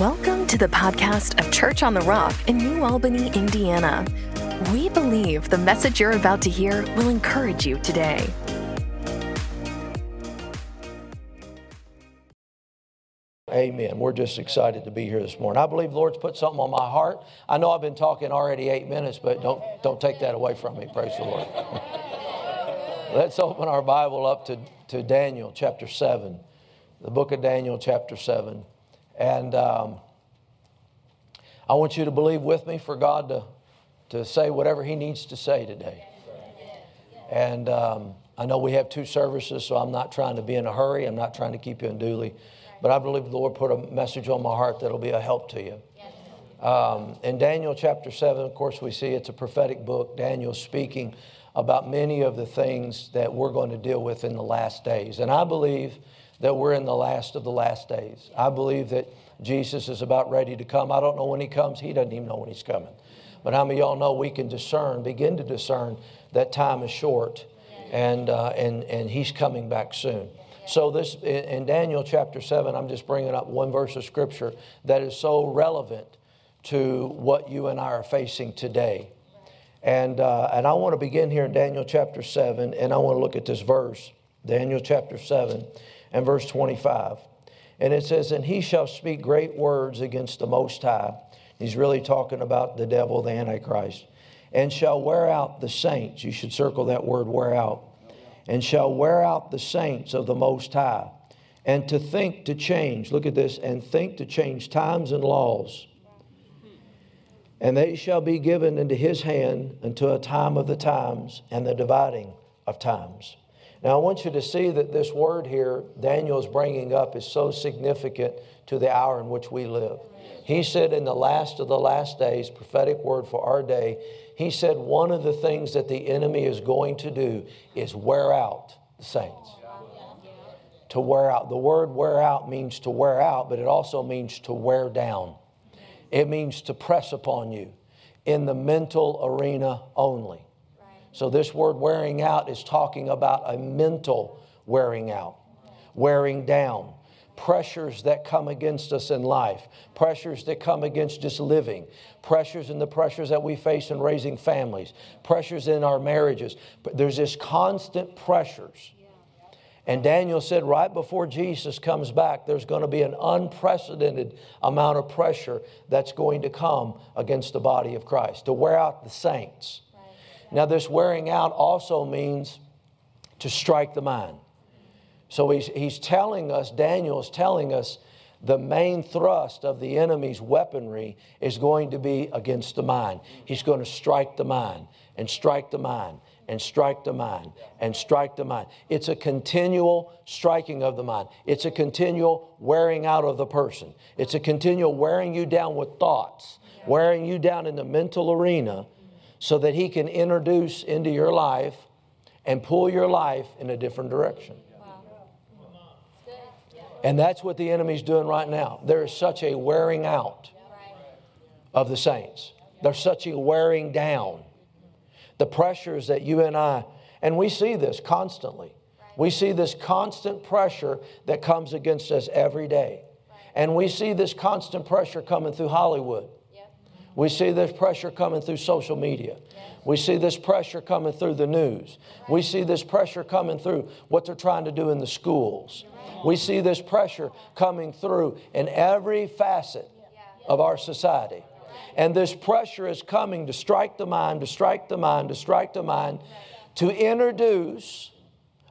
Welcome to the podcast of Church on the Rock in New Albany, Indiana. We believe the message you're about to hear will encourage you today. Amen. We're just excited to be here this morning. I believe the Lord's put something on my heart. I know I've been talking already eight minutes, but don't, don't take that away from me. Praise the Lord. Let's open our Bible up to, to Daniel chapter 7, the book of Daniel chapter 7. And um, I want you to believe with me for God to, to say whatever He needs to say today. And um, I know we have two services, so I'm not trying to be in a hurry. I'm not trying to keep you unduly. But I believe the Lord put a message on my heart that'll be a help to you. Um, in Daniel chapter 7, of course, we see it's a prophetic book. Daniel speaking about many of the things that we're going to deal with in the last days. And I believe that we're in the last of the last days. I believe that Jesus is about ready to come. I don't know when he comes, he doesn't even know when he's coming. But how many of y'all know we can discern, begin to discern that time is short and, uh, and, and he's coming back soon. So, this in Daniel chapter 7, I'm just bringing up one verse of scripture that is so relevant to what you and I are facing today. And, uh, and I want to begin here in Daniel chapter 7, and I want to look at this verse, Daniel chapter 7 and verse 25. And it says, And he shall speak great words against the Most High. He's really talking about the devil, the Antichrist. And shall wear out the saints. You should circle that word, wear out and shall wear out the saints of the Most High, and to think to change, look at this, and think to change times and laws. And they shall be given into his hand until a time of the times and the dividing of times. Now, I want you to see that this word here, Daniel is bringing up, is so significant to the hour in which we live. He said, in the last of the last days, prophetic word for our day, he said one of the things that the enemy is going to do is wear out the saints. To wear out. The word wear out means to wear out, but it also means to wear down. It means to press upon you in the mental arena only. So, this word wearing out is talking about a mental wearing out, wearing down pressures that come against us in life, pressures that come against just living, pressures and the pressures that we face in raising families, pressures in our marriages. But there's this constant pressures. And Daniel said, right before Jesus comes back, there's going to be an unprecedented amount of pressure that's going to come against the body of Christ to wear out the saints. Now, this wearing out also means to strike the mind. So he's, he's telling us, Daniel is telling us, the main thrust of the enemy's weaponry is going to be against the mind. He's going to strike the mind and strike the mind and strike the mind and strike the mind. It's a continual striking of the mind. It's a continual wearing out of the person. It's a continual wearing you down with thoughts, wearing you down in the mental arena so that he can introduce into your life and pull your life in a different direction. And that's what the enemy's doing right now. There is such a wearing out of the saints, there's such a wearing down. The pressures that you and I, and we see this constantly. We see this constant pressure that comes against us every day. And we see this constant pressure coming through Hollywood. We see this pressure coming through social media. We see this pressure coming through the news. We see this pressure coming through what they're trying to do in the schools. We see this pressure coming through in every facet of our society. And this pressure is coming to strike the mind, to strike the mind, to strike the mind, to introduce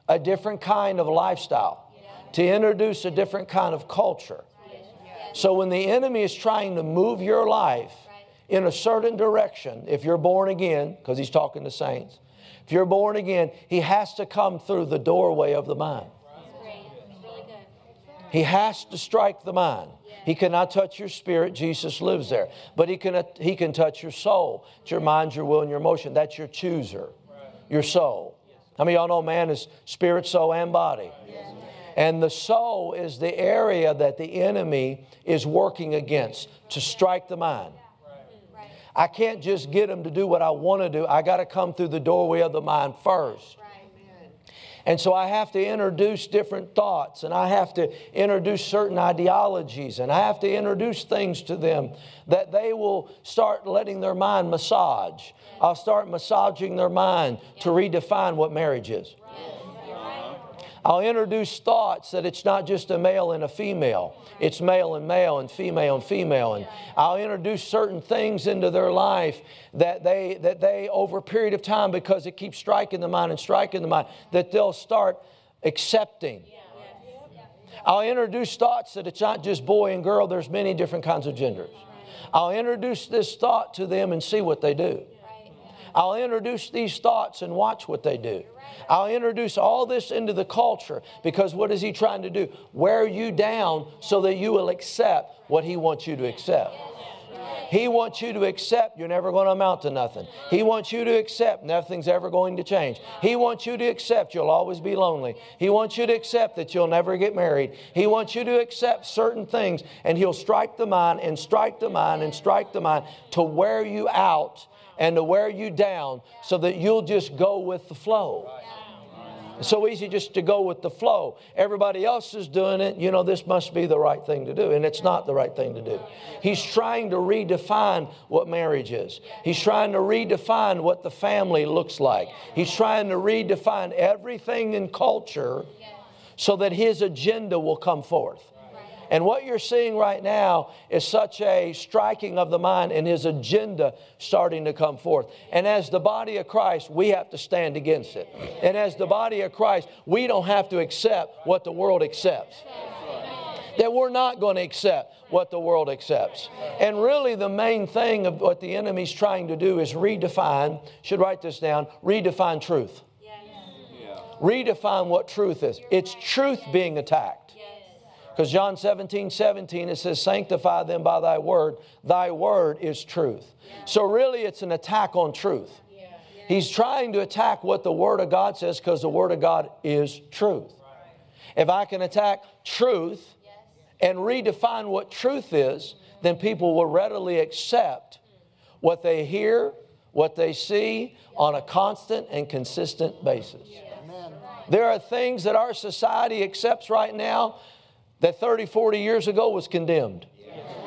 a different kind of lifestyle, to introduce a different kind of culture. So when the enemy is trying to move your life in a certain direction, if you're born again, because he's talking to saints, if you're born again, he has to come through the doorway of the mind. He has to strike the mind. He cannot touch your spirit. Jesus lives there. But he can, he can touch your soul. It's your mind, your will, and your emotion. That's your chooser, your soul. How many of y'all know man is spirit, soul, and body? And the soul is the area that the enemy is working against to strike the mind. I can't just get them to do what I want to do. I got to come through the doorway of the mind first. And so I have to introduce different thoughts and I have to introduce certain ideologies and I have to introduce things to them that they will start letting their mind massage. I'll start massaging their mind to redefine what marriage is. I'll introduce thoughts that it's not just a male and a female, it's male and male and female and female. And I'll introduce certain things into their life that they, that they, over a period of time, because it keeps striking the mind and striking the mind, that they'll start accepting. I'll introduce thoughts that it's not just boy and girl, there's many different kinds of genders. I'll introduce this thought to them and see what they do. I'll introduce these thoughts and watch what they do. I'll introduce all this into the culture because what is he trying to do? Wear you down so that you will accept what he wants you to accept. He wants you to accept you're never going to amount to nothing. He wants you to accept nothing's ever going to change. He wants you to accept you'll always be lonely. He wants you to accept that you'll never get married. He wants you to accept certain things, and He'll strike the mind and strike the mind and strike the mind to wear you out and to wear you down so that you'll just go with the flow. It's so easy just to go with the flow. Everybody else is doing it. You know, this must be the right thing to do. And it's not the right thing to do. He's trying to redefine what marriage is, he's trying to redefine what the family looks like. He's trying to redefine everything in culture so that his agenda will come forth. And what you're seeing right now is such a striking of the mind and his agenda starting to come forth. And as the body of Christ, we have to stand against it. And as the body of Christ, we don't have to accept what the world accepts. That we're not going to accept what the world accepts. And really, the main thing of what the enemy's trying to do is redefine, should write this down, redefine truth. Redefine what truth is. It's truth being attacked. Because John 17, 17, it says, Sanctify them by thy word. Thy word is truth. So, really, it's an attack on truth. He's trying to attack what the Word of God says because the Word of God is truth. If I can attack truth and redefine what truth is, then people will readily accept what they hear, what they see on a constant and consistent basis. There are things that our society accepts right now that 30, 40 years ago was condemned.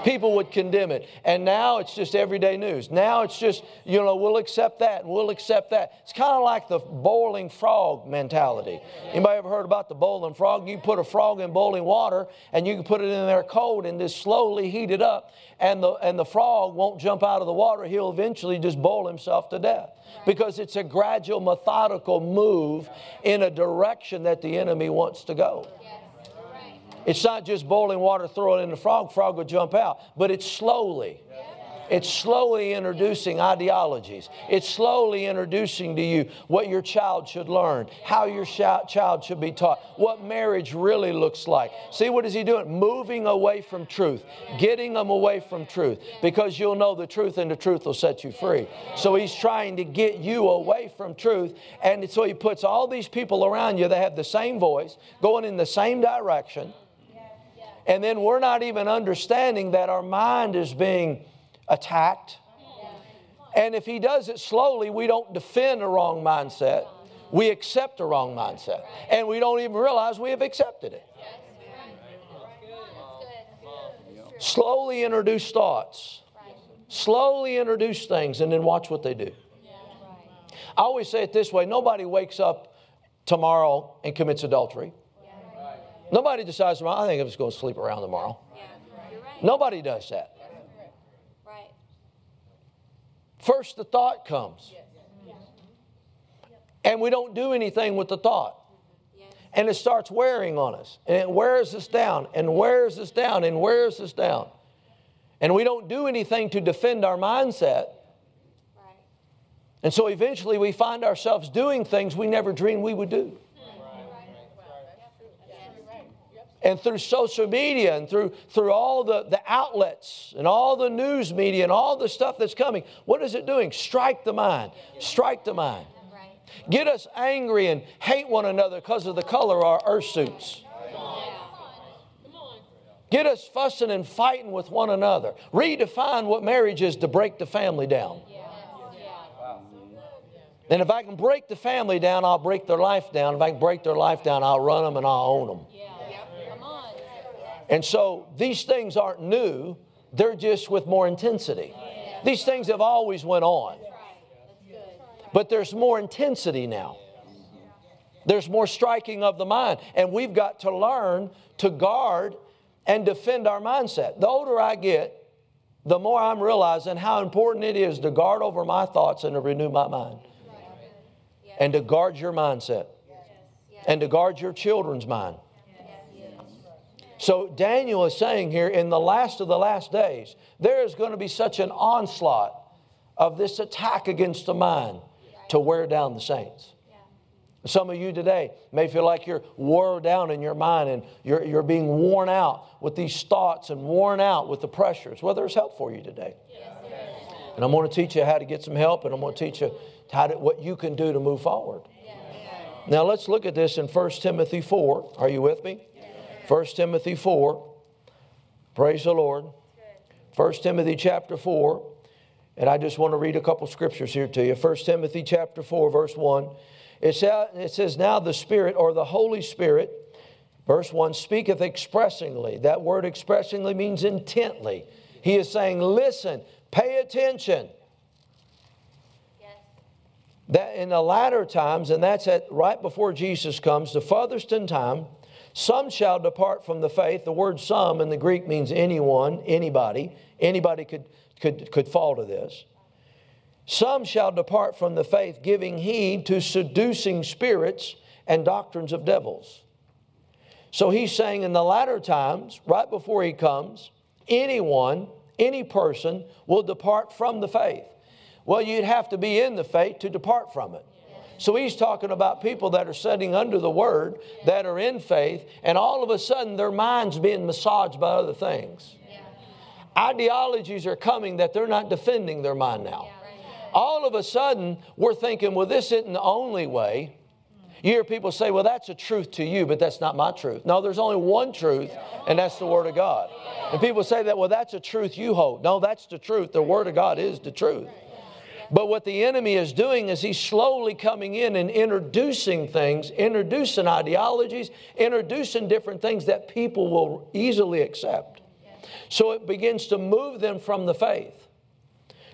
People would condemn it. And now it's just everyday news. Now it's just, you know, we'll accept that and we'll accept that. It's kind of like the boiling frog mentality. Anybody ever heard about the boiling frog? You put a frog in boiling water and you can put it in there cold and just slowly heat it up and the, and the frog won't jump out of the water. He'll eventually just boil himself to death because it's a gradual, methodical move in a direction that the enemy wants to go. It's not just boiling water, throw it in the frog, frog will jump out, but it's slowly. It's slowly introducing ideologies. It's slowly introducing to you what your child should learn, how your child should be taught, what marriage really looks like. See, what is he doing? Moving away from truth, getting them away from truth, because you'll know the truth and the truth will set you free. So he's trying to get you away from truth. And so he puts all these people around you that have the same voice, going in the same direction and then we're not even understanding that our mind is being attacked. And if he does it slowly, we don't defend a wrong mindset. We accept a wrong mindset. And we don't even realize we have accepted it. Slowly introduce thoughts. Slowly introduce things and then watch what they do. I always say it this way nobody wakes up tomorrow and commits adultery. Nobody decides tomorrow, I think I'm just going to sleep around tomorrow. Yeah. Right. Nobody does that. Right. First, the thought comes. And we don't do anything with the thought. Mm-hmm. And it starts wearing on us. And it wears us down and wears us down and wears us down. And we don't do anything to defend our mindset. And so eventually we find ourselves doing things we never dreamed we would do. And through social media and through, through all the, the outlets and all the news media and all the stuff that's coming, what is it doing? Strike the mind. Strike the mind. Get us angry and hate one another because of the color of our earth suits. Get us fussing and fighting with one another. Redefine what marriage is to break the family down. And if I can break the family down, I'll break their life down. If I can break their life down, I'll run them and I'll own them. And so these things aren't new, they're just with more intensity. These things have always went on. But there's more intensity now. There's more striking of the mind. And we've got to learn to guard and defend our mindset. The older I get, the more I'm realizing how important it is to guard over my thoughts and to renew my mind. And to guard your mindset. And to guard your children's mind. So Daniel is saying here in the last of the last days, there is going to be such an onslaught of this attack against the mind to wear down the saints. Some of you today may feel like you're wore down in your mind and you're, you're being worn out with these thoughts and worn out with the pressures. Well, there's help for you today. And I'm going to teach you how to get some help and I'm going to teach you how to, what you can do to move forward. Now, let's look at this in 1 Timothy 4. Are you with me? 1 Timothy 4. Praise the Lord. 1 Timothy chapter 4. And I just want to read a couple scriptures here to you. 1 Timothy chapter 4, verse 1. It says, Now the Spirit or the Holy Spirit, verse 1, speaketh expressingly. That word expressingly means intently. He is saying, Listen, pay attention. That in the latter times, and that's at right before Jesus comes, the farthest in time, some shall depart from the faith. The word some in the Greek means anyone, anybody. Anybody could, could, could fall to this. Some shall depart from the faith, giving heed to seducing spirits and doctrines of devils. So he's saying in the latter times, right before he comes, anyone, any person will depart from the faith. Well, you'd have to be in the faith to depart from it. So he's talking about people that are sitting under the word, that are in faith, and all of a sudden their mind's being massaged by other things. Ideologies are coming that they're not defending their mind now. All of a sudden, we're thinking, well, this isn't the only way. You hear people say, well, that's a truth to you, but that's not my truth. No, there's only one truth, and that's the Word of God. And people say that, well, that's a truth you hold. No, that's the truth. The Word of God is the truth. But what the enemy is doing is he's slowly coming in and introducing things, introducing ideologies, introducing different things that people will easily accept. So it begins to move them from the faith.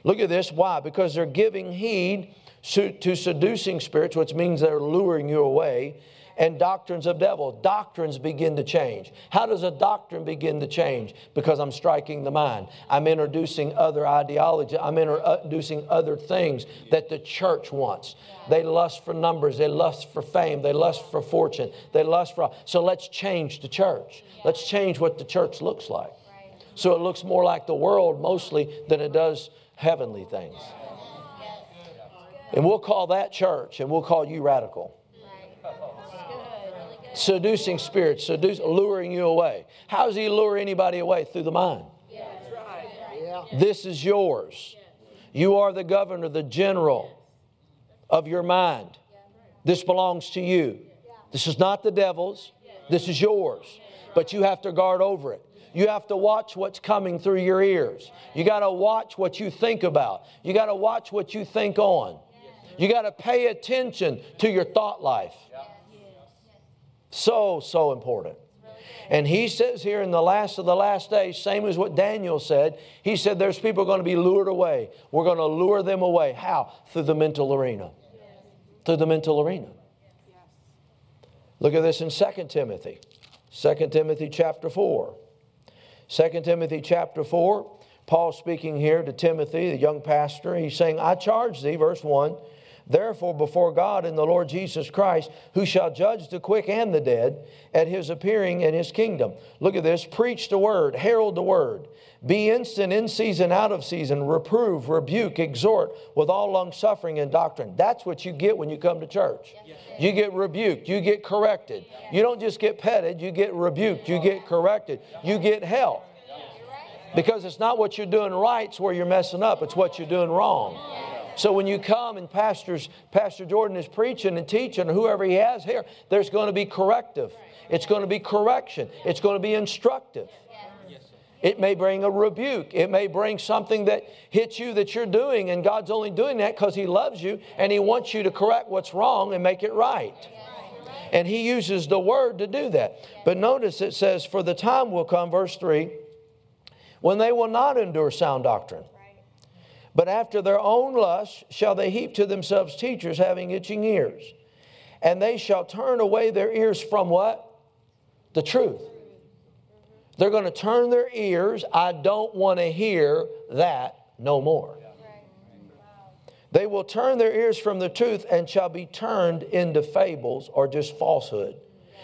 Look at this. Why? Because they're giving heed to seducing spirits, which means they're luring you away and doctrines of devil. Doctrines begin to change. How does a doctrine begin to change? Because I'm striking the mind. I'm introducing other ideology. I'm introducing other things that the church wants. They lust for numbers. They lust for fame. They lust for fortune. They lust for. So let's change the church. Let's change what the church looks like. So it looks more like the world mostly than it does heavenly things. And we'll call that church and we'll call you radical seducing spirits, seduce, luring you away. How does he lure anybody away? Through the mind. This is yours. You are the governor, the general of your mind. This belongs to you. This is not the devil's. This is yours. But you have to guard over it. You have to watch what's coming through your ears. You got to watch what you think about. You got to watch what you think on. You got to pay attention to your thought life. So, so important. And he says here in the last of the last days, same as what Daniel said, he said there's people going to be lured away. We're going to lure them away. How? Through the mental arena. Through the mental arena. Look at this in 2 Timothy. 2 Timothy chapter 4. 2 Timothy chapter 4, Paul speaking here to Timothy, the young pastor, he's saying, I charge thee, verse 1 Therefore, before God and the Lord Jesus Christ, who shall judge the quick and the dead at his appearing in his kingdom. Look at this preach the word, herald the word. Be instant in season, out of season, reprove, rebuke, exhort with all long suffering and doctrine. That's what you get when you come to church. You get rebuked, you get corrected. You don't just get petted, you get rebuked, you get corrected, you get help. Because it's not what you're doing right's where you're messing up, it's what you're doing wrong. So when you come and pastors, Pastor Jordan is preaching and teaching, or whoever he has here, there's going to be corrective. It's going to be correction. It's going to be instructive. It may bring a rebuke. It may bring something that hits you that you're doing, and God's only doing that because He loves you and He wants you to correct what's wrong and make it right. And He uses the word to do that. But notice it says, For the time will come, verse 3, when they will not endure sound doctrine. But after their own lust shall they heap to themselves teachers having itching ears. And they shall turn away their ears from what? The truth. They're going to turn their ears. I don't want to hear that no more. They will turn their ears from the truth and shall be turned into fables or just falsehood.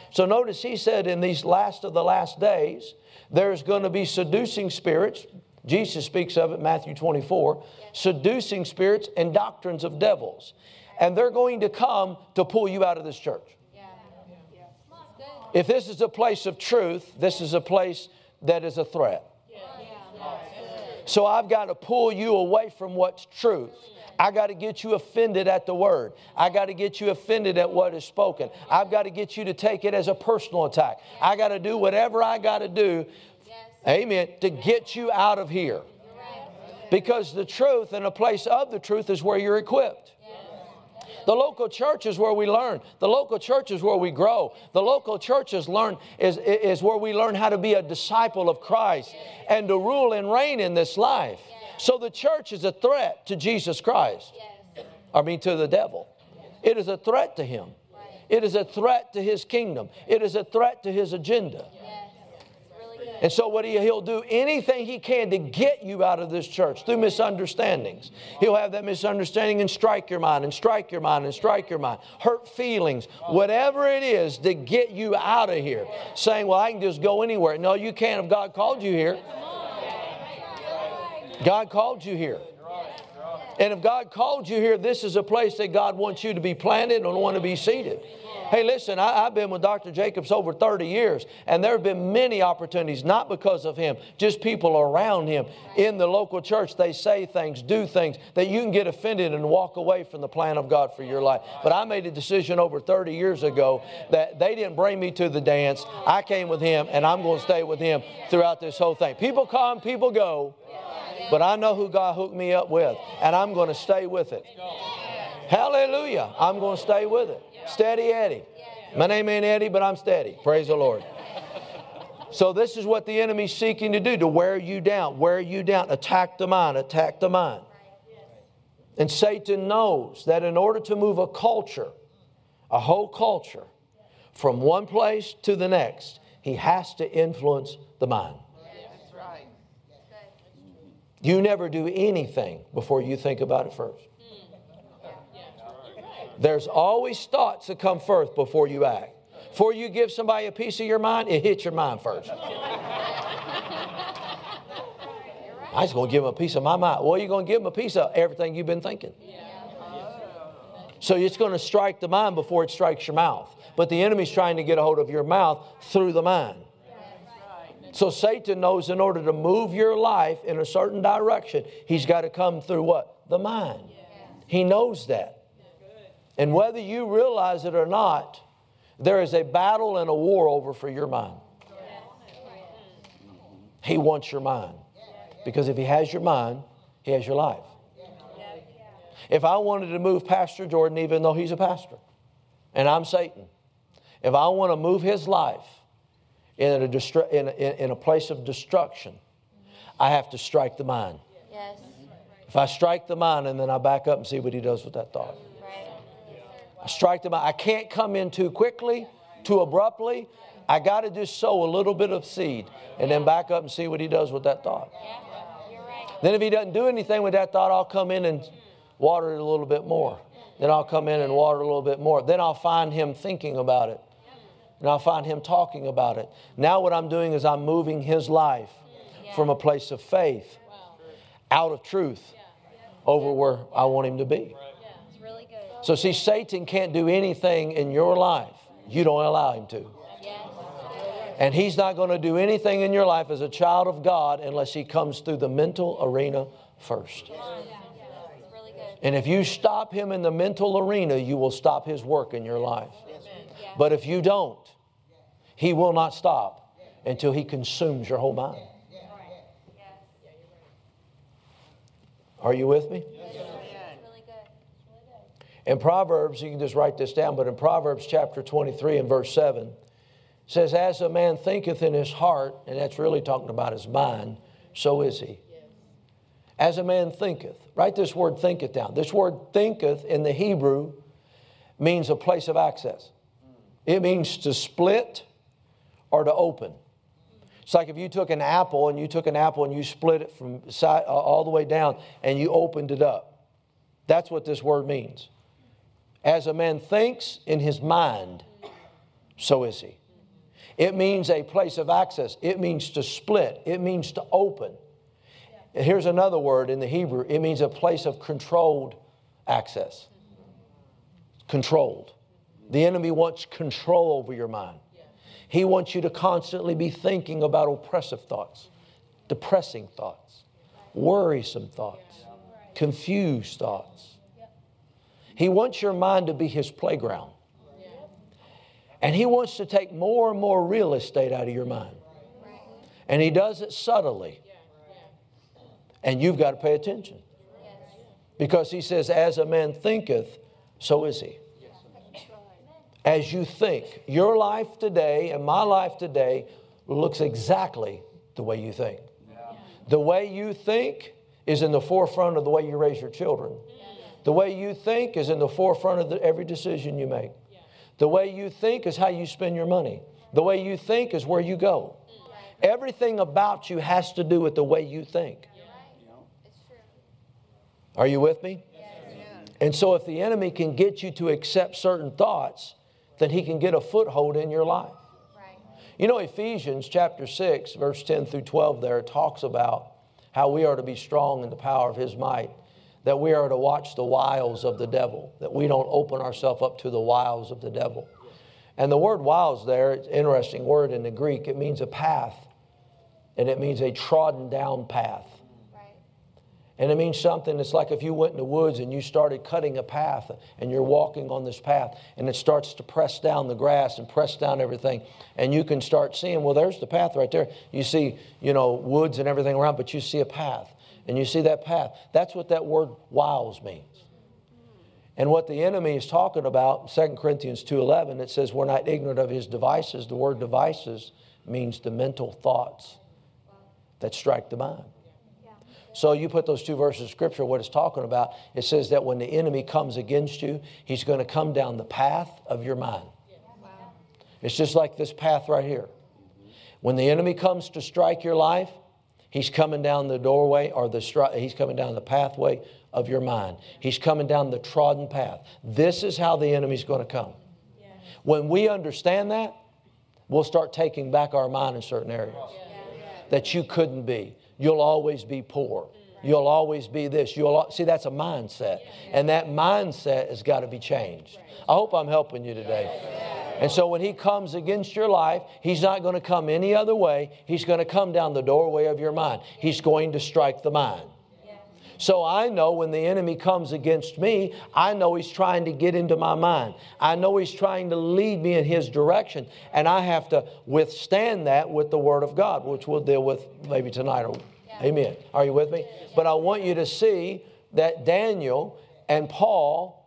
So notice he said in these last of the last days, there's going to be seducing spirits. Jesus speaks of it, Matthew 24, seducing spirits and doctrines of devils. And they're going to come to pull you out of this church. If this is a place of truth, this is a place that is a threat. So I've got to pull you away from what's truth. I got to get you offended at the word. I got to get you offended at what is spoken. I've got to get you to take it as a personal attack. I got to do whatever I got to do, amen, to get you out of here. Because the truth and a place of the truth is where you're equipped. The local church is where we learn. The local church is where we grow. The local church is, learn, is, is where we learn how to be a disciple of Christ and to rule and reign in this life. So the church is a threat to Jesus Christ. I mean, to the devil. It is a threat to him. It is a threat to his kingdom. It is a threat to his agenda. And so, what he, he'll do anything he can to get you out of this church through misunderstandings. He'll have that misunderstanding and strike your mind and strike your mind and strike your mind, hurt feelings, whatever it is to get you out of here. Saying, Well, I can just go anywhere. No, you can't if God called you here. God called you here. And if God called you here, this is a place that God wants you to be planted and want to be seated. Hey, listen, I, have been with Dr. Jacobs over 30 years, and there have been many opportunities, not because of him, just people around him in the local church. They say things, do things that you can get offended and walk away from the plan of God for your life. But I made a decision over 30 years ago that they didn't bring me to the dance. I came with him, and I'm going to stay with him throughout this whole thing. People come, people go, but I know who God hooked me up with, and I'm going to stay with it. Hallelujah. I'm going to stay with it. Steady Eddie. My name ain't Eddie, but I'm steady. Praise the Lord. So this is what the enemy's seeking to do, to wear you down, wear you down, attack the mind, attack the mind. And Satan knows that in order to move a culture, a whole culture, from one place to the next, he has to influence the mind. You never do anything before you think about it first. There's always thoughts that come first before you act. Before you give somebody a piece of your mind, it hits your mind first. I just to give them a piece of my mind. Well, you're to give them a piece of everything you've been thinking. So it's to strike the mind before it strikes your mouth. But the enemy's trying to get a hold of your mouth through the mind. So Satan knows in order to move your life in a certain direction, he's got to come through what? The mind. He knows that. And whether you realize it or not, there is a battle and a war over for your mind. He wants your mind. Because if he has your mind, he has your life. If I wanted to move Pastor Jordan, even though he's a pastor, and I'm Satan, if I want to move his life in a, destru- in a, in a place of destruction, I have to strike the mind. Yes. If I strike the mind and then I back up and see what he does with that thought. I strike the out. I can't come in too quickly, too abruptly. I got to just sow a little bit of seed and then back up and see what he does with that thought. Then, if he doesn't do anything with that thought, I'll come in and water it a little bit more. Then I'll come in and water a little bit more. Then I'll find him thinking about it. And I'll find him talking about it. Now, what I'm doing is I'm moving his life from a place of faith out of truth over where I want him to be. So, see, Satan can't do anything in your life you don't allow him to. And he's not going to do anything in your life as a child of God unless he comes through the mental arena first. And if you stop him in the mental arena, you will stop his work in your life. But if you don't, He will not stop until He consumes your whole mind. Are you with me? In Proverbs, you can just write this down, but in Proverbs chapter 23 and verse 7, says, As a man thinketh in his heart, and that's really talking about his mind, so is he. As a man thinketh, write this word thinketh down. This word thinketh in the Hebrew means a place of access. It means to split or to open. It's like if you took an apple and you took an apple and you split it from side, uh, all the way down and you opened it up. That's what this word means. As a man thinks in his mind, so is he. It means a place of access. It means to split. It means to open. Here's another word in the Hebrew it means a place of controlled access. Controlled. The enemy wants control over your mind. He wants you to constantly be thinking about oppressive thoughts, depressing thoughts, worrisome thoughts, confused thoughts. He wants your mind to be his playground. And he wants to take more and more real estate out of your mind. And he does it subtly. And you've got to pay attention. Because he says, As a man thinketh, so is he. As you think, your life today and my life today looks exactly the way you think. The way you think is in the forefront of the way you raise your children. The way you think is in the forefront of the, every decision you make. The way you think is how you spend your money. The way you think is where you go. Everything about you has to do with the way you think. Are you with me? And so, if the enemy can get you to accept certain thoughts, then he can get a foothold in your life. You know, Ephesians chapter 6, verse 10 through 12, there talks about how we are to be strong in the power of his might that we are to watch the wiles of the devil, that we don't open ourselves up to the wiles of the devil. And the word wiles there, it's an interesting word in the Greek. It means a path, and it means a trodden down path. And it means something It's like if you went in the woods and you started cutting a path and you're walking on this path and it starts to press down the grass and press down everything. And you can start seeing, well, there's the path right there. You see, you know, woods and everything around, but you see a path and you see that path. That's what that word wiles means. And what the enemy is talking about, 2 Corinthians 2.11, it says, we're not ignorant of his devices. The word devices means the mental thoughts that strike the mind. So you put those two verses of scripture, what it's talking about, it says that when the enemy comes against you, he's going to come down the path of your mind. It's just like this path right here. When the enemy comes to strike your life, He's coming down the doorway or the he's coming down the pathway of your mind. He's coming down the trodden path. This is how the enemy's going to come. Yeah. When we understand that, we'll start taking back our mind in certain areas yeah. that you couldn't be. You'll always be poor. You'll always be this. You'll see that's a mindset, and that mindset has got to be changed. I hope I'm helping you today. And so when he comes against your life, he's not going to come any other way. He's going to come down the doorway of your mind. He's going to strike the mind. So I know when the enemy comes against me, I know he's trying to get into my mind. I know he's trying to lead me in his direction. And I have to withstand that with the Word of God, which we'll deal with maybe tonight. or, Amen. Are you with me? But I want you to see that Daniel and Paul,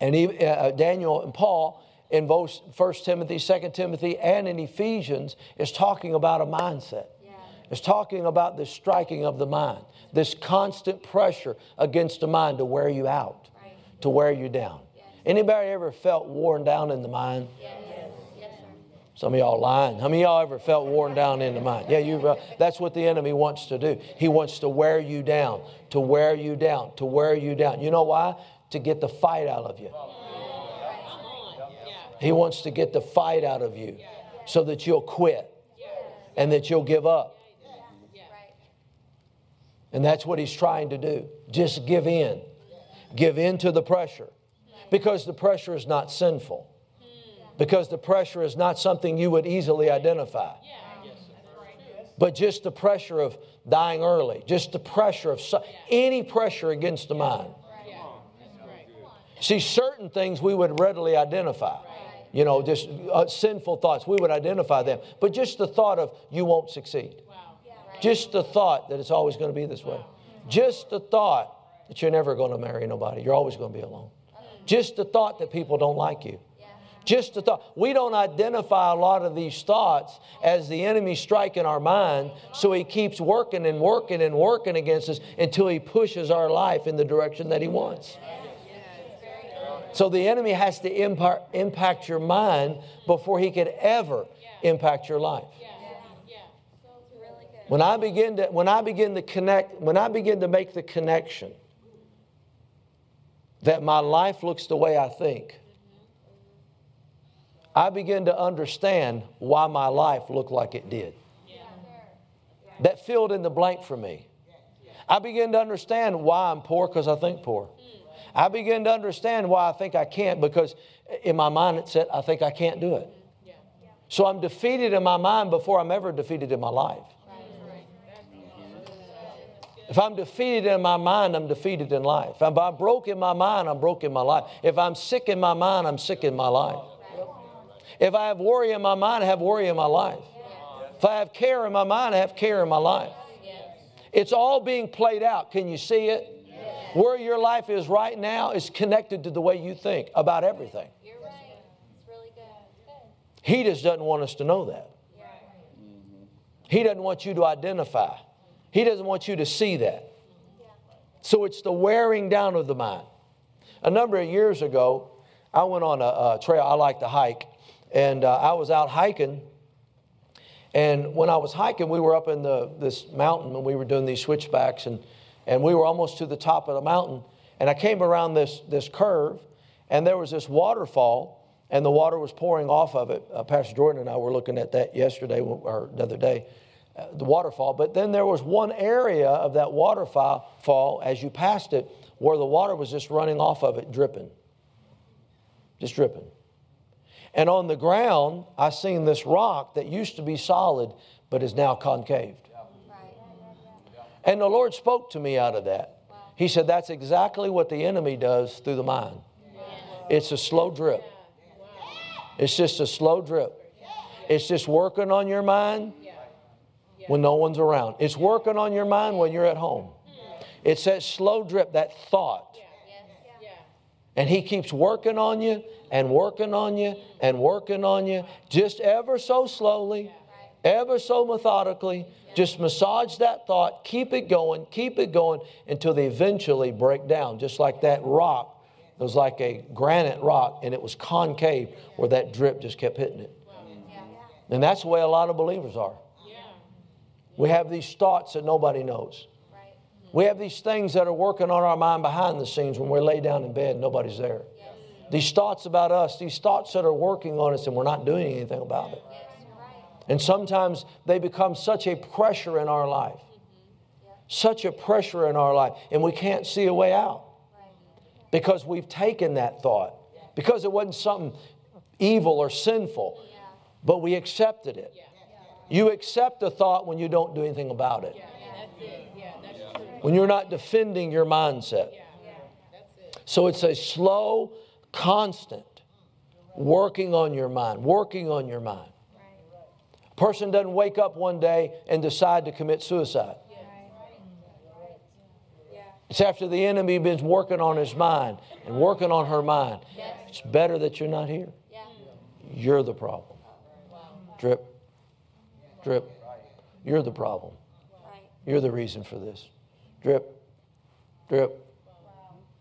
and even, uh, Daniel and Paul, in both 1 Timothy, 2 Timothy, and in Ephesians is talking about a mindset. Yeah. It's talking about the striking of the mind, this constant pressure against the mind to wear you out, right. to wear you down. Yes. Anybody ever felt worn down in the mind? Yes. Yes, Some of y'all lying. How many of y'all ever felt worn down in the mind? Yeah, you. Uh, that's what the enemy wants to do. He wants to wear you down, to wear you down, to wear you down. You know why? To get the fight out of you. He wants to get the fight out of you so that you'll quit and that you'll give up. And that's what he's trying to do. Just give in. Give in to the pressure. Because the pressure is not sinful. Because the pressure is not something you would easily identify. But just the pressure of dying early, just the pressure of any pressure against the mind. See, certain things we would readily identify you know, just uh, sinful thoughts. We would identify them. But just the thought of you won't succeed. Just the thought that it's always going to be this way. Just the thought that you're never going to marry nobody, you're always going to be alone. Just the thought that people don't like you. Just the thought. We don't identify a lot of these thoughts as the enemy striking our mind, so he keeps working and working and working against us until he pushes our life in the direction that he wants. So the enemy has to impact, impact your mind before he could ever impact your life. When I begin to when I begin to connect, when I begin to make the connection that my life looks the way I think, I begin to understand why my life looked like it did. That filled in the blank for me. I begin to understand why I'm poor because I think poor. I begin to understand why I think I can't because in my mind it said I think I can't do it. So I'm defeated in my mind before I'm ever defeated in my life. If I'm defeated in my mind, I'm defeated in life. If I'm broke in my mind, I'm broke in my life. If I'm sick in my mind, I'm sick in my life. If I have worry in my mind, I have worry in my life. If I have care in my mind, I have care in my life. It's all being played out. Can you see it? Where your life is right now is connected to the way you think about everything. You're right. It's really good. He just doesn't want us to know that. He doesn't want you to identify. He doesn't want you to see that. So it's the wearing down of the mind. A number of years ago, I went on a, a trail. I like to hike. And uh, I was out hiking. And when I was hiking, we were up in the, this mountain and we were doing these switchbacks. And and we were almost to the top of the mountain. And I came around this, this curve, and there was this waterfall, and the water was pouring off of it. Uh, Pastor Jordan and I were looking at that yesterday or the other day, Uh, the waterfall. But then there was one area of that waterfall fall, as you passed it where the water was just running off of it, dripping. Just dripping. And on the ground, I seen this rock that used to be solid, but is now concaved. And the Lord spoke to me out of that. He said, That's exactly what the enemy does through the mind. It's a slow drip. It's just a slow drip. It's just working on your mind when no one's around. It's working on your mind when you're at home. Mm. It's that slow drip, that thought. And he keeps working on you and working on you and working on you, just ever so slowly, ever so methodically, just massage that thought, keep it going, keep it going until they eventually break down, just like that rock. It was like a granite rock and it was concave where that drip just kept hitting it. Mm. And that's the way a lot of believers are. We have these thoughts that nobody knows. We have these things that are working on our mind behind the scenes when we're laid down in bed, nobody's there. These thoughts about us, these thoughts that are working on us and we're not doing anything about it. And sometimes they become such a pressure in our life, mm-hmm. such a pressure in our life, and we can't see a way out. Because we've taken that thought, because it wasn't something evil or sinful, but we accepted it. You accept a thought when you don't do anything about it, when you're not defending your mindset. So it's a slow, constant working on your mind, working on your mind A person doesn't wake up one day and decide to commit suicide. It's after the enemy been working on his mind and working on her mind. It's better that you're not here. You're the problem. Drip, drip. You're the problem. You're the reason for this. Drip, drip.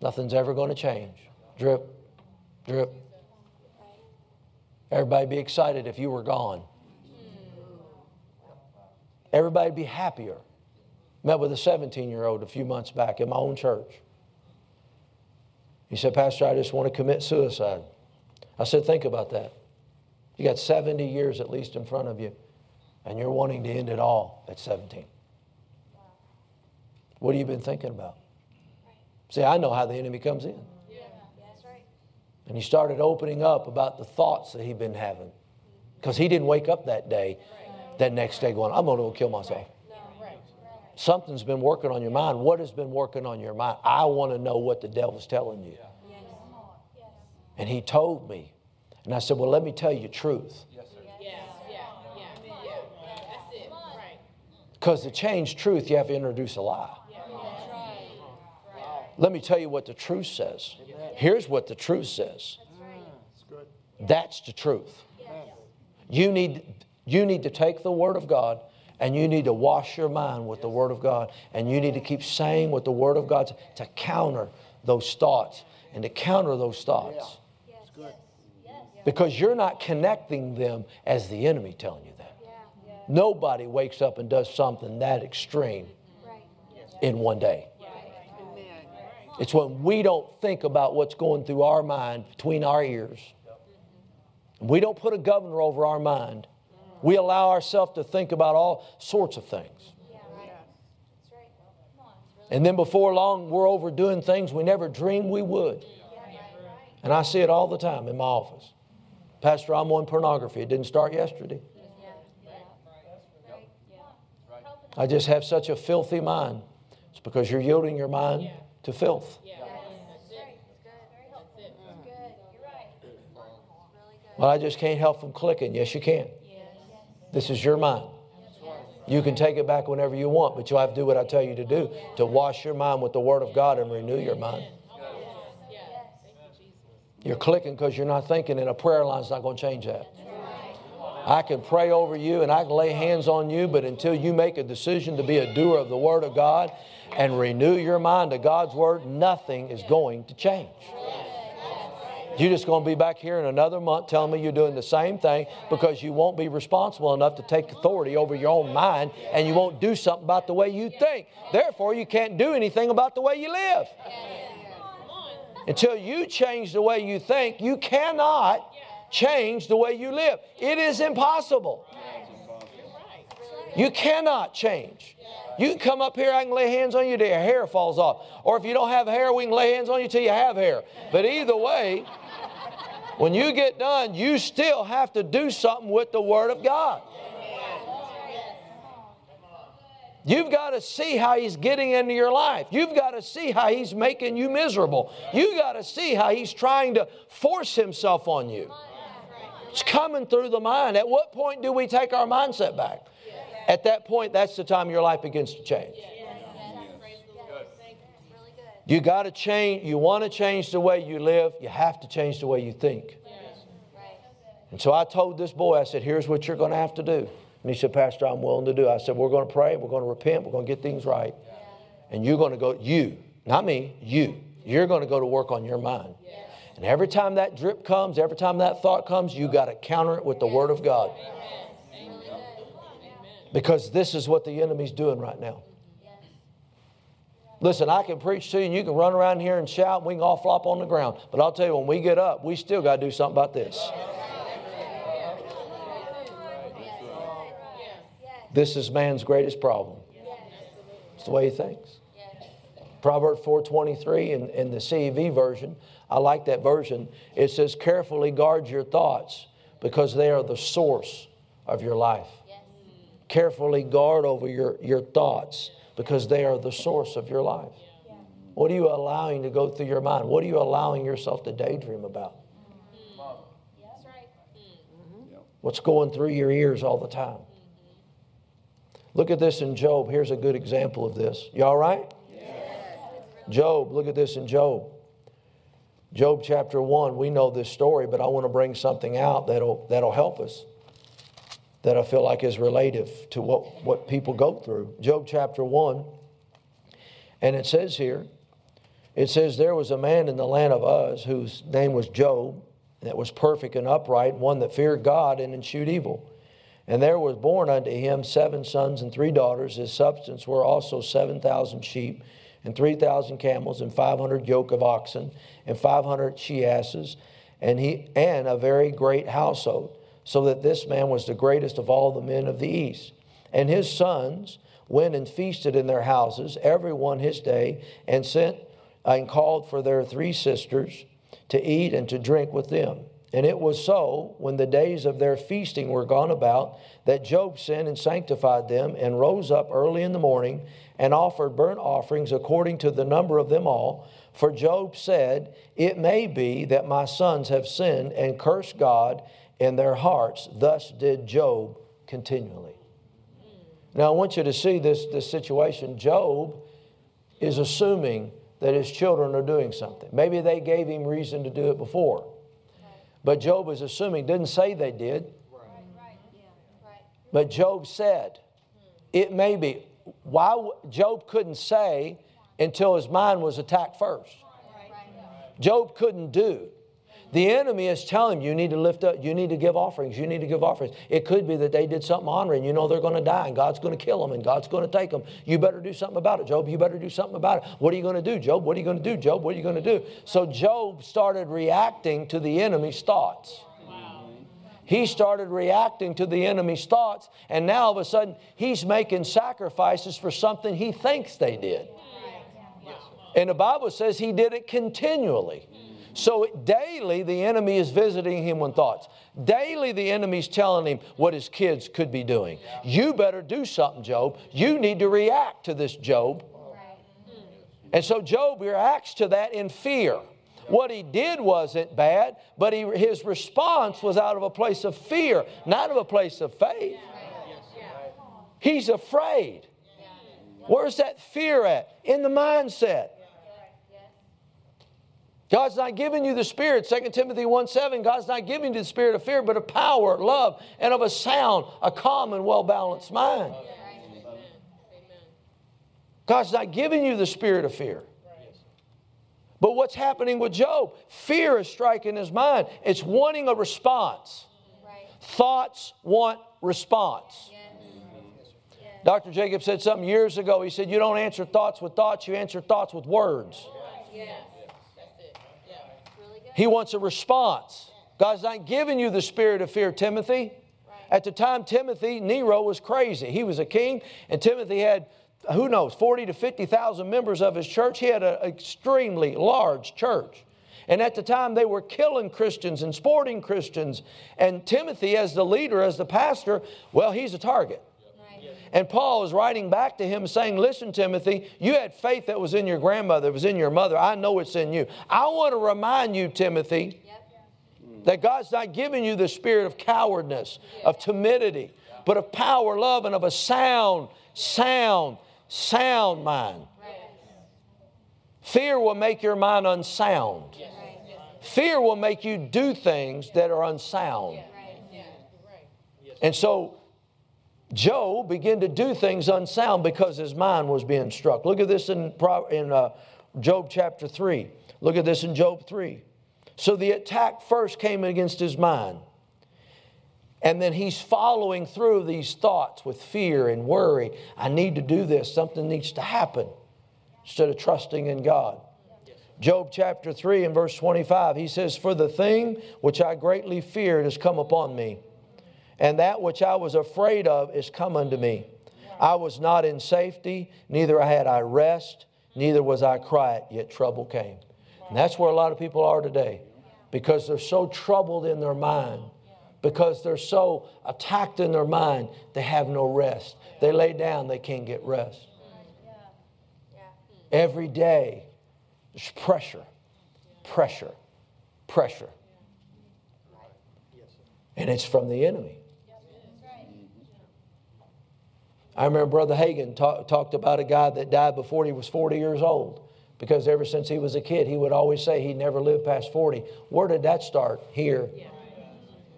Nothing's ever going to change. Drip, drip. Everybody be excited if you were gone. Everybody'd be happier. Met with a 17 year old a few months back in my own church. He said, Pastor, I just want to commit suicide. I said, Think about that. You got 70 years at least in front of you, and you're wanting to end it all at 17. What have you been thinking about? See, I know how the enemy comes in. And he started opening up about the thoughts that he'd been having. Because he didn't wake up that day that next day going, I'm going to go kill myself. Something's been working on your mind. What has been working on your mind? I want to know what the devil's telling you. And he told me. And I said, Well, let me tell you truth. Because to change truth, you have to introduce a lie. Let me tell you what the truth says. Here's what the truth says. That's the truth. You need, you need to take the Word of God and you need to wash your mind with the Word of God. And you need to keep saying what the Word of God to counter those thoughts and to counter those thoughts. Because you're not connecting them as the enemy telling you that. Nobody wakes up and does something that extreme in one day. It's when we don't think about what's going through our mind between our ears. We don't put a governor over our mind. We allow ourselves to think about all sorts of things. And then before long, we're overdoing things we never dreamed we would. And I see it all the time in my office. Pastor, I'm on pornography. It didn't start yesterday. I just have such a filthy mind. It's because you're yielding your mind to filth. Well, I just can't help from clicking. Yes, you can. This is your mind. You can take it back whenever you want, but you'll have to do what I tell you to do to wash your mind with the Word of God and renew your mind. You're clicking because you're not thinking, and a prayer line's not going to change that. I can pray over you and I can lay hands on you, but until you make a decision to be a doer of the Word of God and renew your mind to God's Word, nothing is going to change. You're just going to be back here in another month telling me you're doing the same thing because you won't be responsible enough to take authority over your own mind and you won't do something about the way you think. Therefore, you can't do anything about the way you live. Until you change the way you think, you cannot change the way you live. It is impossible. You cannot change. You can come up here, I can lay hands on you till your hair falls off. Or if you don't have hair, we can lay hands on you till you have hair. But either way, when you get done, you still have to do something with the Word of God. You've got to see how He's getting into your life. You've got to see how He's making you miserable. You've got to see how He's trying to force Himself on you. It's coming through the mind. At what point do we take our mindset back? At that point, that's the time your life begins to change. You got to change, you want to change the way you live, you have to change the way you think. And so I told this boy, I said, here's what you're going to have to do. And he said, Pastor, I'm willing to do. I said, we're going to pray, we're going to repent, we're going to get things right. And you're going to go, you, not me, you, you're going to go to work on your mind. And every time that drip comes, every time that thought comes, you got to counter it with the Word of God. Because this is what the enemy's doing right now. Listen, I can preach to you and you can run around here and shout, and we can all flop on the ground. But I'll tell you, when we get up, we still got to do something about this. This is man's greatest problem. It's the way he thinks. Proverbs 4.23 in, in the CEV version, I like that version. It says, carefully guard your thoughts because they are the source of your life. Carefully guard over your, your thoughts because they are the source of your life. What are you allowing to go through your mind? What are you allowing yourself to daydream about? Mm-hmm. Mm-hmm. What's going through your ears all the time? Mm-hmm. Look at this in Job. Here's a good example of this. You all right? Job, look at this in Job. Job chapter 1, we know this story, but I want to bring something out that'll, that'll help us, that I feel like is relative to what, what people go through. Job chapter 1, and it says here, it says, There was a man in the land of Uz whose name was Job, that was perfect and upright, one that feared God and eschewed evil. And there was born unto him seven sons and three daughters. His substance were also seven thousand sheep, and three thousand camels, and five hundred yoke of oxen, and five hundred she asses, and he and a very great household, so that this man was the greatest of all the men of the east. And his sons went and feasted in their houses, every one his day, and sent and called for their three sisters to eat and to drink with them. And it was so, when the days of their feasting were gone about, that Job sinned and sanctified them, and rose up early in the morning, and offered burnt offerings according to the number of them all. For Job said, It may be that my sons have sinned and cursed God in their hearts. Thus did Job continually. Now, I want you to see this, this situation. Job is assuming that his children are doing something. Maybe they gave him reason to do it before. But Job is assuming, didn't say they did. But Job said, it may be. Why Job couldn't say until his mind was attacked first. Job couldn't do. The enemy is telling you, you need to lift up, you need to give offerings, you need to give offerings. It could be that they did something honoring, you know they're going to die and God's going to kill them and God's going to take them. You better do something about it, Job. You better do something about it. What are you going to do, Job? What are you going to do, Job? What are you going to do? So Job started reacting to the enemy's thoughts. He started reacting to the enemy's thoughts, and now all of a sudden he's making sacrifices for something he thinks they did. And the Bible says he did it continually. So daily, the enemy is visiting him with thoughts. Daily, the enemy's telling him what his kids could be doing. You better do something, Job. You need to react to this, Job. And so Job reacts to that in fear. What he did wasn't bad, but he, his response was out of a place of fear, not of a place of faith. He's afraid. Where's that fear at? In the mindset. God's not giving you the spirit, 2 Timothy 1 7, God's not giving you the spirit of fear, but of power, love, and of a sound, a calm and well balanced mind. God's not giving you the spirit of fear. But what's happening with Job? Fear is striking his mind. It's wanting a response. Thoughts want response. Dr. Jacob said something years ago. He said, You don't answer thoughts with thoughts, you answer thoughts with words. He wants a response. God's not giving you the spirit of fear, Timothy. At the time, Timothy, Nero was crazy. He was a king, and Timothy had, who knows, 40 to 50,000 members of his church. He had an extremely large church. And at the time, they were killing Christians and sporting Christians. And Timothy, as the leader, as the pastor, well, he's a target. And Paul is writing back to him saying, Listen, Timothy, you had faith that was in your grandmother, it was in your mother. I know it's in you. I want to remind you, Timothy, that God's not giving you the spirit of cowardness, of timidity, but of power, love, and of a sound, sound, sound mind. Fear will make your mind unsound. Fear will make you do things that are unsound. And so Job began to do things unsound because his mind was being struck. Look at this in, in uh, Job chapter 3. Look at this in Job 3. So the attack first came against his mind. And then he's following through these thoughts with fear and worry. I need to do this. Something needs to happen instead of trusting in God. Job chapter 3 and verse 25, he says, For the thing which I greatly feared has come upon me and that which I was afraid of is come unto me. I was not in safety, neither had I rest, neither was I quiet, yet trouble came. And that's where a lot of people are today because they're so troubled in their mind, because they're so attacked in their mind, they have no rest. They lay down, they can't get rest. Every day, there's pressure, pressure, pressure. And it's from the enemy. I remember Brother Hagin talk, talked about a guy that died before he was 40 years old because ever since he was a kid, he would always say he never lived past 40. Where did that start? Here.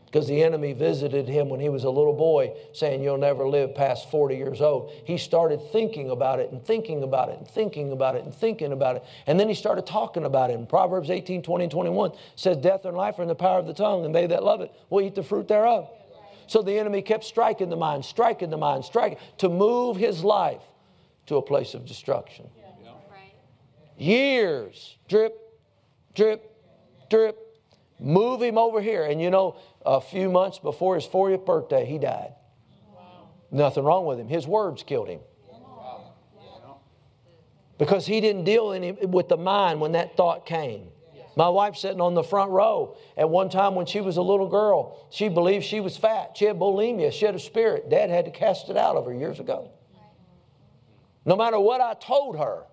Because the enemy visited him when he was a little boy, saying, You'll never live past 40 years old. He started thinking about it and thinking about it and thinking about it and thinking about it. And then he started talking about it. And Proverbs 18 20 and 21 says, Death and life are in the power of the tongue, and they that love it will eat the fruit thereof. So the enemy kept striking the mind, striking the mind, striking to move his life to a place of destruction. Yeah. Right. Years, drip, drip, drip, move him over here. And you know, a few months before his 40th birthday, he died. Wow. Nothing wrong with him. His words killed him. Because he didn't deal any, with the mind when that thought came. My wife sitting on the front row. At one time when she was a little girl, she believed she was fat. She had bulimia. She had a spirit. Dad had to cast it out of her years ago. No matter what I told her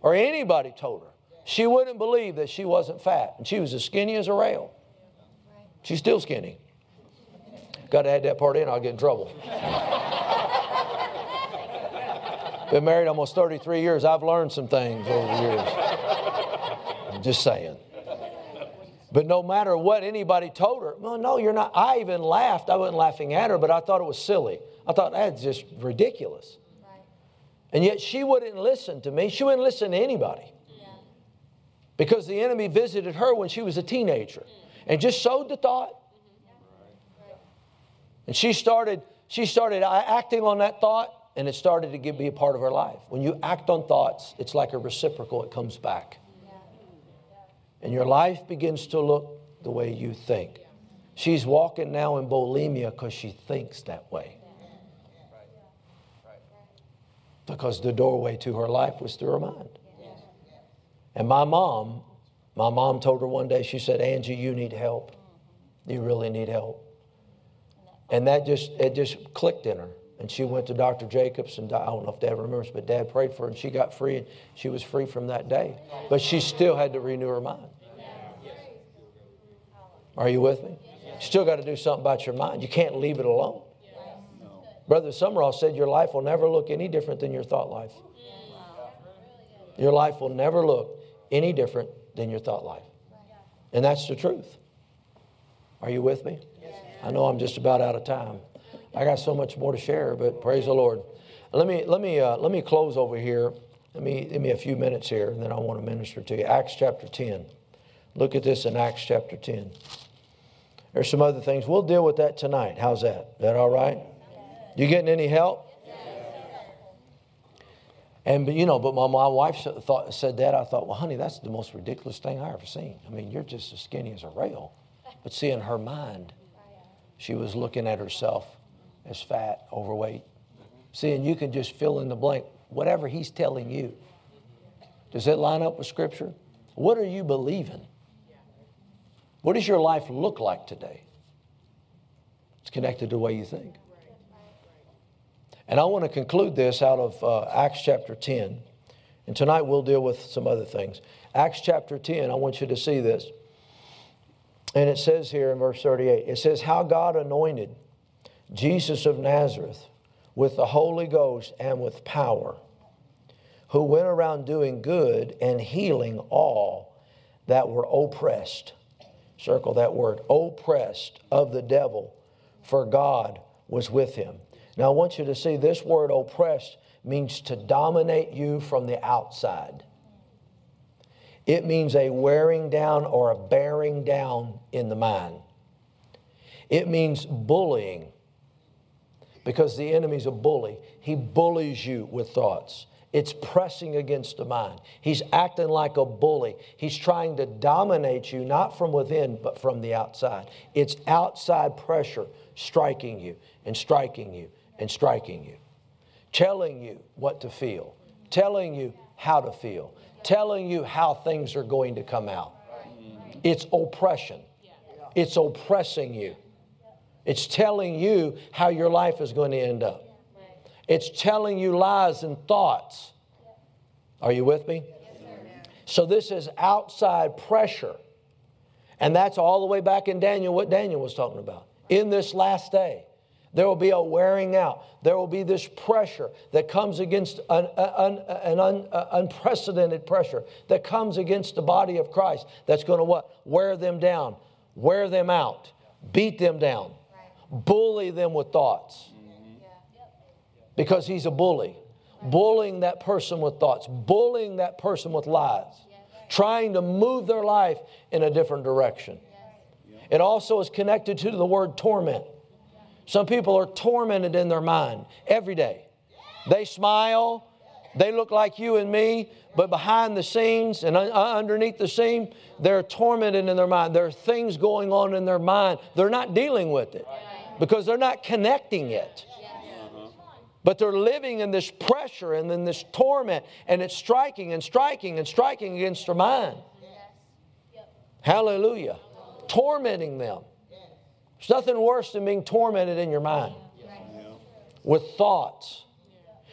or anybody told her, she wouldn't believe that she wasn't fat. And she was as skinny as a rail. She's still skinny. Got to add that part in, I'll get in trouble. Been married almost 33 years. I've learned some things over the years. Just saying. But no matter what anybody told her, well, no, you're not. I even laughed. I wasn't laughing at her, but I thought it was silly. I thought that's just ridiculous. Right. And yet she wouldn't listen to me. She wouldn't listen to anybody. Yeah. Because the enemy visited her when she was a teenager and just sowed the thought. Mm-hmm. And she started, she started acting on that thought, and it started to get, be a part of her life. When you act on thoughts, it's like a reciprocal, it comes back and your life begins to look the way you think. She's walking now in bulimia because she thinks that way. Because the doorway to her life was through her mind. And my mom, my mom told her one day, she said, Angie, you need help. You really need help. And that just, it just clicked in her. And she went to Dr. Jacobs, and I don't know if Dad remembers, but Dad prayed for her, and she got free, and she was free from that day. But she still had to renew her mind. Are you with me? Still got to do something about your mind. You can't leave it alone. Brother Sumrall said your life will never look any different than your thought life. Your life will never look any different than your thought life. And that's the truth. Are you with me? I know I'm just about out of time. I got so much more to share, but praise the Lord. Let me let me uh, let me close over here. Let me give me a few minutes here, and then I want to minister to you. Acts chapter 10. Look at this in Acts chapter 10. There's some other things. We'll deal with that tonight. How's that? That all right? You getting any help? And but, you know, but my, my wife thought, said that. I thought, well, honey, that's the most ridiculous thing I ever seen. I mean, you're just as skinny as a rail. But see, in her mind, she was looking at herself as fat, overweight. See, and you can just fill in the blank. Whatever he's telling you, does it line up with Scripture? What are you believing? What does your life look like today? It's connected to the way you think. And I want to conclude this out of uh, Acts chapter 10. And tonight we'll deal with some other things. Acts chapter 10, I want you to see this. And it says here in verse 38 it says, How God anointed Jesus of Nazareth with the Holy Ghost and with power, who went around doing good and healing all that were oppressed circle that word, oppressed of the devil, for God was with him. Now, I want you to see this word oppressed means to dominate you from the outside. It means a wearing down or a bearing down in the mind. It means bullying because the enemy's a bully. He bullies you with thoughts. It's pressing against the mind. He's acting like a bully. He's trying to dominate you, not from within, but from the outside. It's outside pressure striking you and striking you and striking you, telling you what to feel, telling you how to feel, telling you how things are going to come out. It's oppression, it's oppressing you. It's telling you how your life is going to end up. It's telling you lies and thoughts. Are you with me? So this is outside pressure. And that's all the way back in Daniel, what Daniel was talking about. In this last day, there will be a wearing out. There will be this pressure that comes against an, an, an un, unprecedented pressure that comes against the body of Christ that's going to what? Wear them down, wear them out, beat them down, bully them with thoughts because he's a bully. Bullying that person with thoughts, bullying that person with lies, trying to move their life in a different direction. It also is connected to the word torment. Some people are tormented in their mind every day. They smile, they look like you and me, but behind the scenes and uh, underneath the scene, they're tormented in their mind. There are things going on in their mind. They're not dealing with it because they're not connecting it. But they're living in this pressure and in this torment, and it's striking and striking and striking against their mind. Hallelujah. Tormenting them. There's nothing worse than being tormented in your mind with thoughts.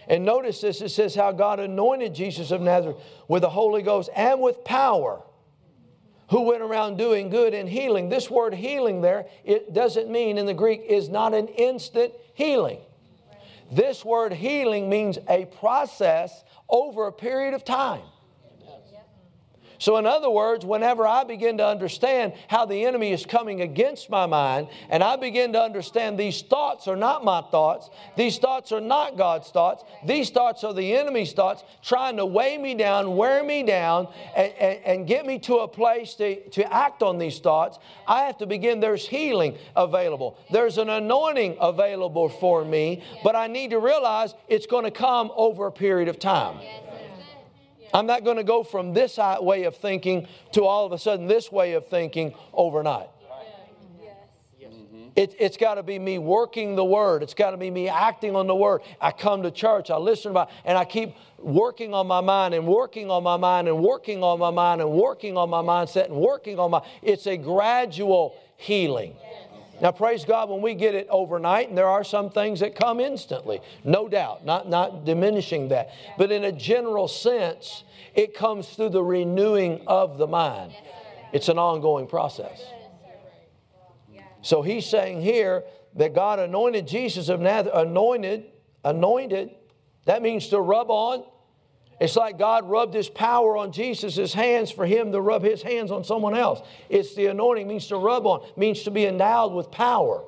And notice this it says how God anointed Jesus of Nazareth with the Holy Ghost and with power, who went around doing good and healing. This word healing there, it doesn't mean in the Greek is not an instant healing. This word healing means a process over a period of time. So, in other words, whenever I begin to understand how the enemy is coming against my mind, and I begin to understand these thoughts are not my thoughts, these thoughts are not God's thoughts, these thoughts are the enemy's thoughts, trying to weigh me down, wear me down, and, and, and get me to a place to, to act on these thoughts, I have to begin. There's healing available, there's an anointing available for me, but I need to realize it's going to come over a period of time. I'm not going to go from this way of thinking to all of a sudden this way of thinking overnight. Mm-hmm. It, has got to be me working the word. It's got to be me acting on the word. I come to church, I listen about, and I keep working on my mind and working on my mind and working on my mind and working on my mindset and working on my. It's a gradual healing. Now, praise God, when we get it overnight, and there are some things that come instantly, no doubt, not, not diminishing that. But in a general sense, it comes through the renewing of the mind. It's an ongoing process. So he's saying here that God anointed Jesus of Nazareth, anointed, anointed, that means to rub on, it's like God rubbed his power on Jesus' hands for him to rub his hands on someone else. It's the anointing, means to rub on, means to be endowed with power.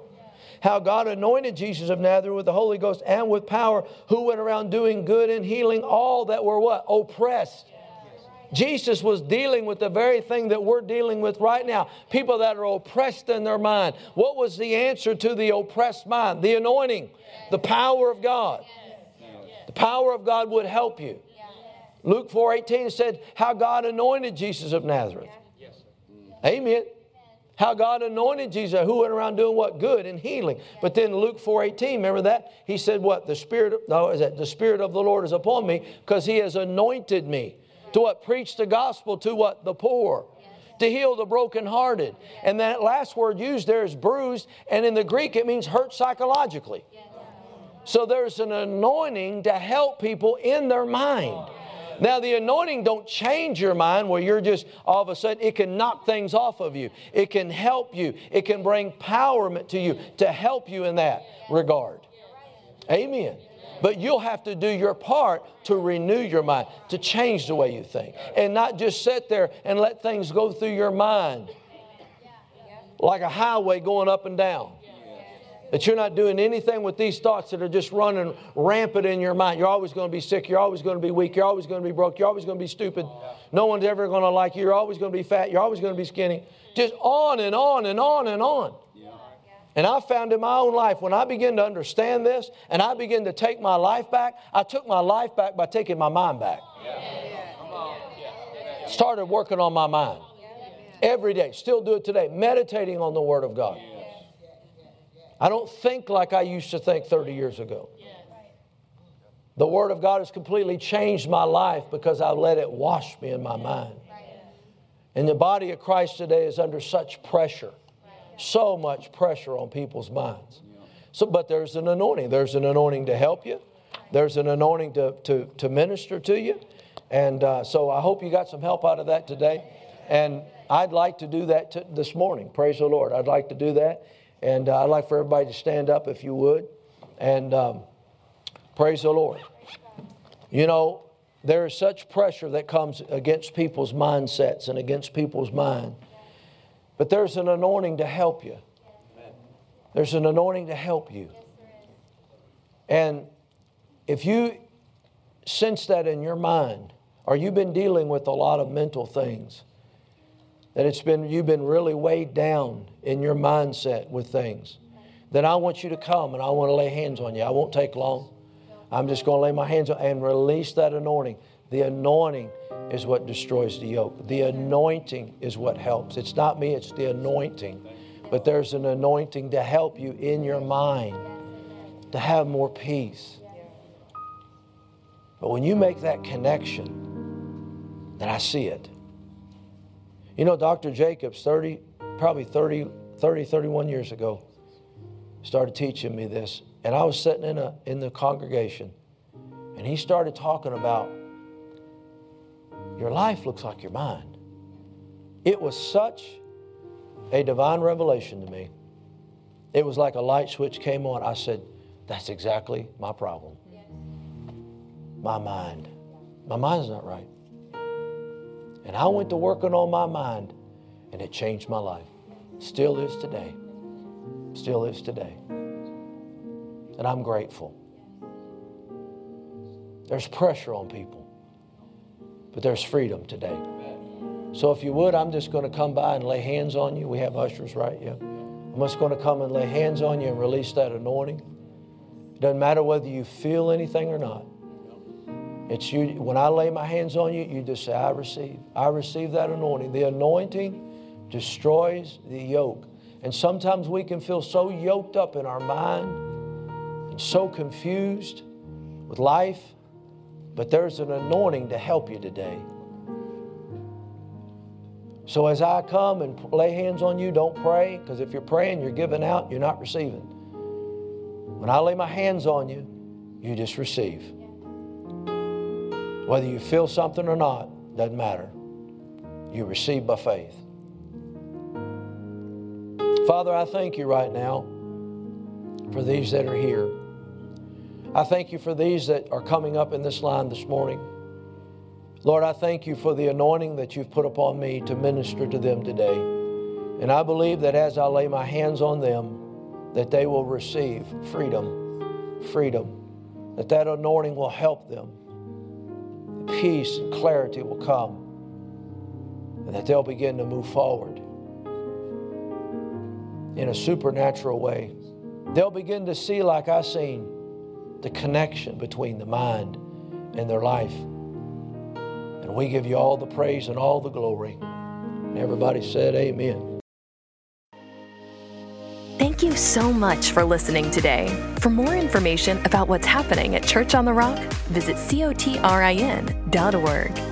How God anointed Jesus of Nazareth with the Holy Ghost and with power, who went around doing good and healing all that were what? Oppressed. Jesus was dealing with the very thing that we're dealing with right now people that are oppressed in their mind. What was the answer to the oppressed mind? The anointing, the power of God. The power of God would help you. Luke 4:18 said how God anointed Jesus of Nazareth. Amen. How God anointed Jesus, who went around doing what? Good and healing. But then Luke 4:18, remember that? He said, What? The Spirit, no, is that the Spirit of the Lord is upon me, because He has anointed me. To what? Preach the gospel to what? The poor. To heal the brokenhearted. And that last word used there is bruised, and in the Greek it means hurt psychologically. So there's an anointing to help people in their mind. Now, the anointing don't change your mind where you're just all of a sudden, it can knock things off of you. It can help you. It can bring empowerment to you to help you in that regard. Amen. But you'll have to do your part to renew your mind, to change the way you think, and not just sit there and let things go through your mind like a highway going up and down. That you're not doing anything with these thoughts that are just running rampant in your mind. You're always going to be sick. You're always going to be weak. You're always going to be broke. You're always going to be stupid. No one's ever going to like you. You're always going to be fat. You're always going to be skinny. Just on and on and on and on. And I found in my own life, when I began to understand this and I began to take my life back, I took my life back by taking my mind back. Started working on my mind every day. Still do it today. Meditating on the Word of God. I don't think like I used to think 30 years ago. The Word of God has completely changed my life because I've let it wash me in my mind. And the body of Christ today is under such pressure, so much pressure on people's minds. So, but there's an anointing. There's an anointing to help you. There's an anointing to, to, to minister to you. And uh, so I hope you got some help out of that today. And I'd like to do that t- this morning. Praise the Lord. I'd like to do that. And uh, I'd like for everybody to stand up if you would. And um, praise the Lord. You know, there is such pressure that comes against people's mindsets and against people's mind. But there's an anointing to help you. There's an anointing to help you. And if you sense that in your mind, or you've been dealing with a lot of mental things, that it's been you've been really weighed down in your mindset with things, then I want you to come and I want to lay hands on you. I won't take long. I'm just going to lay my hands on and release that anointing. The anointing is what destroys the yoke. The anointing is what helps. It's not me, it's the anointing. But there's an anointing to help you in your mind to have more peace. But when you make that connection, then I see it. You know, Dr. Jacobs, 30, probably 30, 30, 31 years ago, started teaching me this. And I was sitting in, a, in the congregation, and he started talking about your life looks like your mind. It was such a divine revelation to me. It was like a light switch came on. I said, That's exactly my problem. My mind. My mind's not right. And I went to working on my mind, and it changed my life. Still is today. Still is today. And I'm grateful. There's pressure on people, but there's freedom today. So if you would, I'm just going to come by and lay hands on you. We have ushers, right? Yeah. I'm just going to come and lay hands on you and release that anointing. It doesn't matter whether you feel anything or not. It's you. When I lay my hands on you, you just say, "I receive. I receive that anointing." The anointing destroys the yoke. And sometimes we can feel so yoked up in our mind and so confused with life, but there's an anointing to help you today. So as I come and lay hands on you, don't pray, because if you're praying, you're giving out, you're not receiving. When I lay my hands on you, you just receive. Whether you feel something or not, doesn't matter. You receive by faith. Father, I thank you right now for these that are here. I thank you for these that are coming up in this line this morning. Lord, I thank you for the anointing that you've put upon me to minister to them today. And I believe that as I lay my hands on them, that they will receive freedom, freedom, that that anointing will help them. Peace and clarity will come, and that they'll begin to move forward in a supernatural way. They'll begin to see, like I've seen, the connection between the mind and their life. And we give you all the praise and all the glory. And everybody said, Amen. Thank you so much for listening today. For more information about what's happening at Church on the Rock, visit cotrin.org.